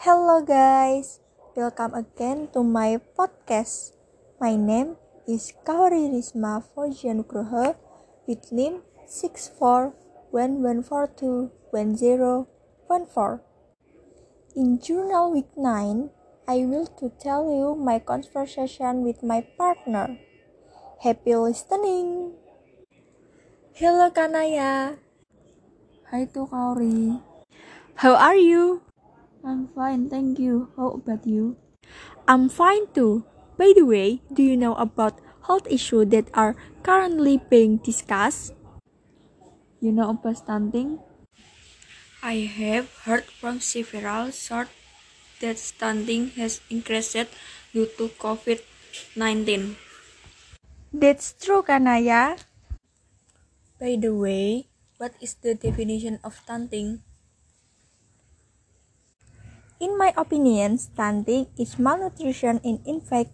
Hello guys, welcome again to my podcast. My name is Kauri Risma Fojianugroho with name 6411421014. In Journal Week 9, I will to tell you my conversation with my partner. Happy listening! Hello Kanaya. Hi to Kauri. How are you? I'm fine, thank you. How about you? I'm fine too. By the way, do you know about health issues that are currently being discussed? You know about stunting? I have heard from several sources that stunting has increased due to COVID-19. That's true, Kanaya. By the way, what is the definition of stunting? In my opinion, stunting is malnutrition and in infant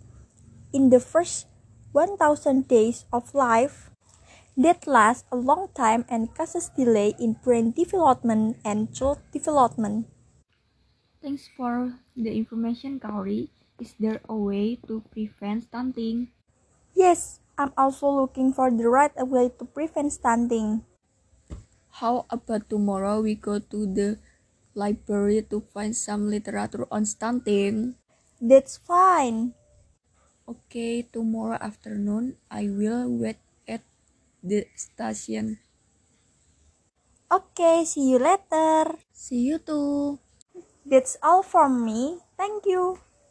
in the first 1000 days of life that lasts a long time and causes delay in brain development and child development. Thanks for the information, Kauri. Is there a way to prevent stunting? Yes, I'm also looking for the right way to prevent stunting. How about tomorrow we go to the library to find some literature on stunting. That's fine. Okay, tomorrow afternoon I will wait at the station. Okay, see you later. See you too. That's all from me. Thank you.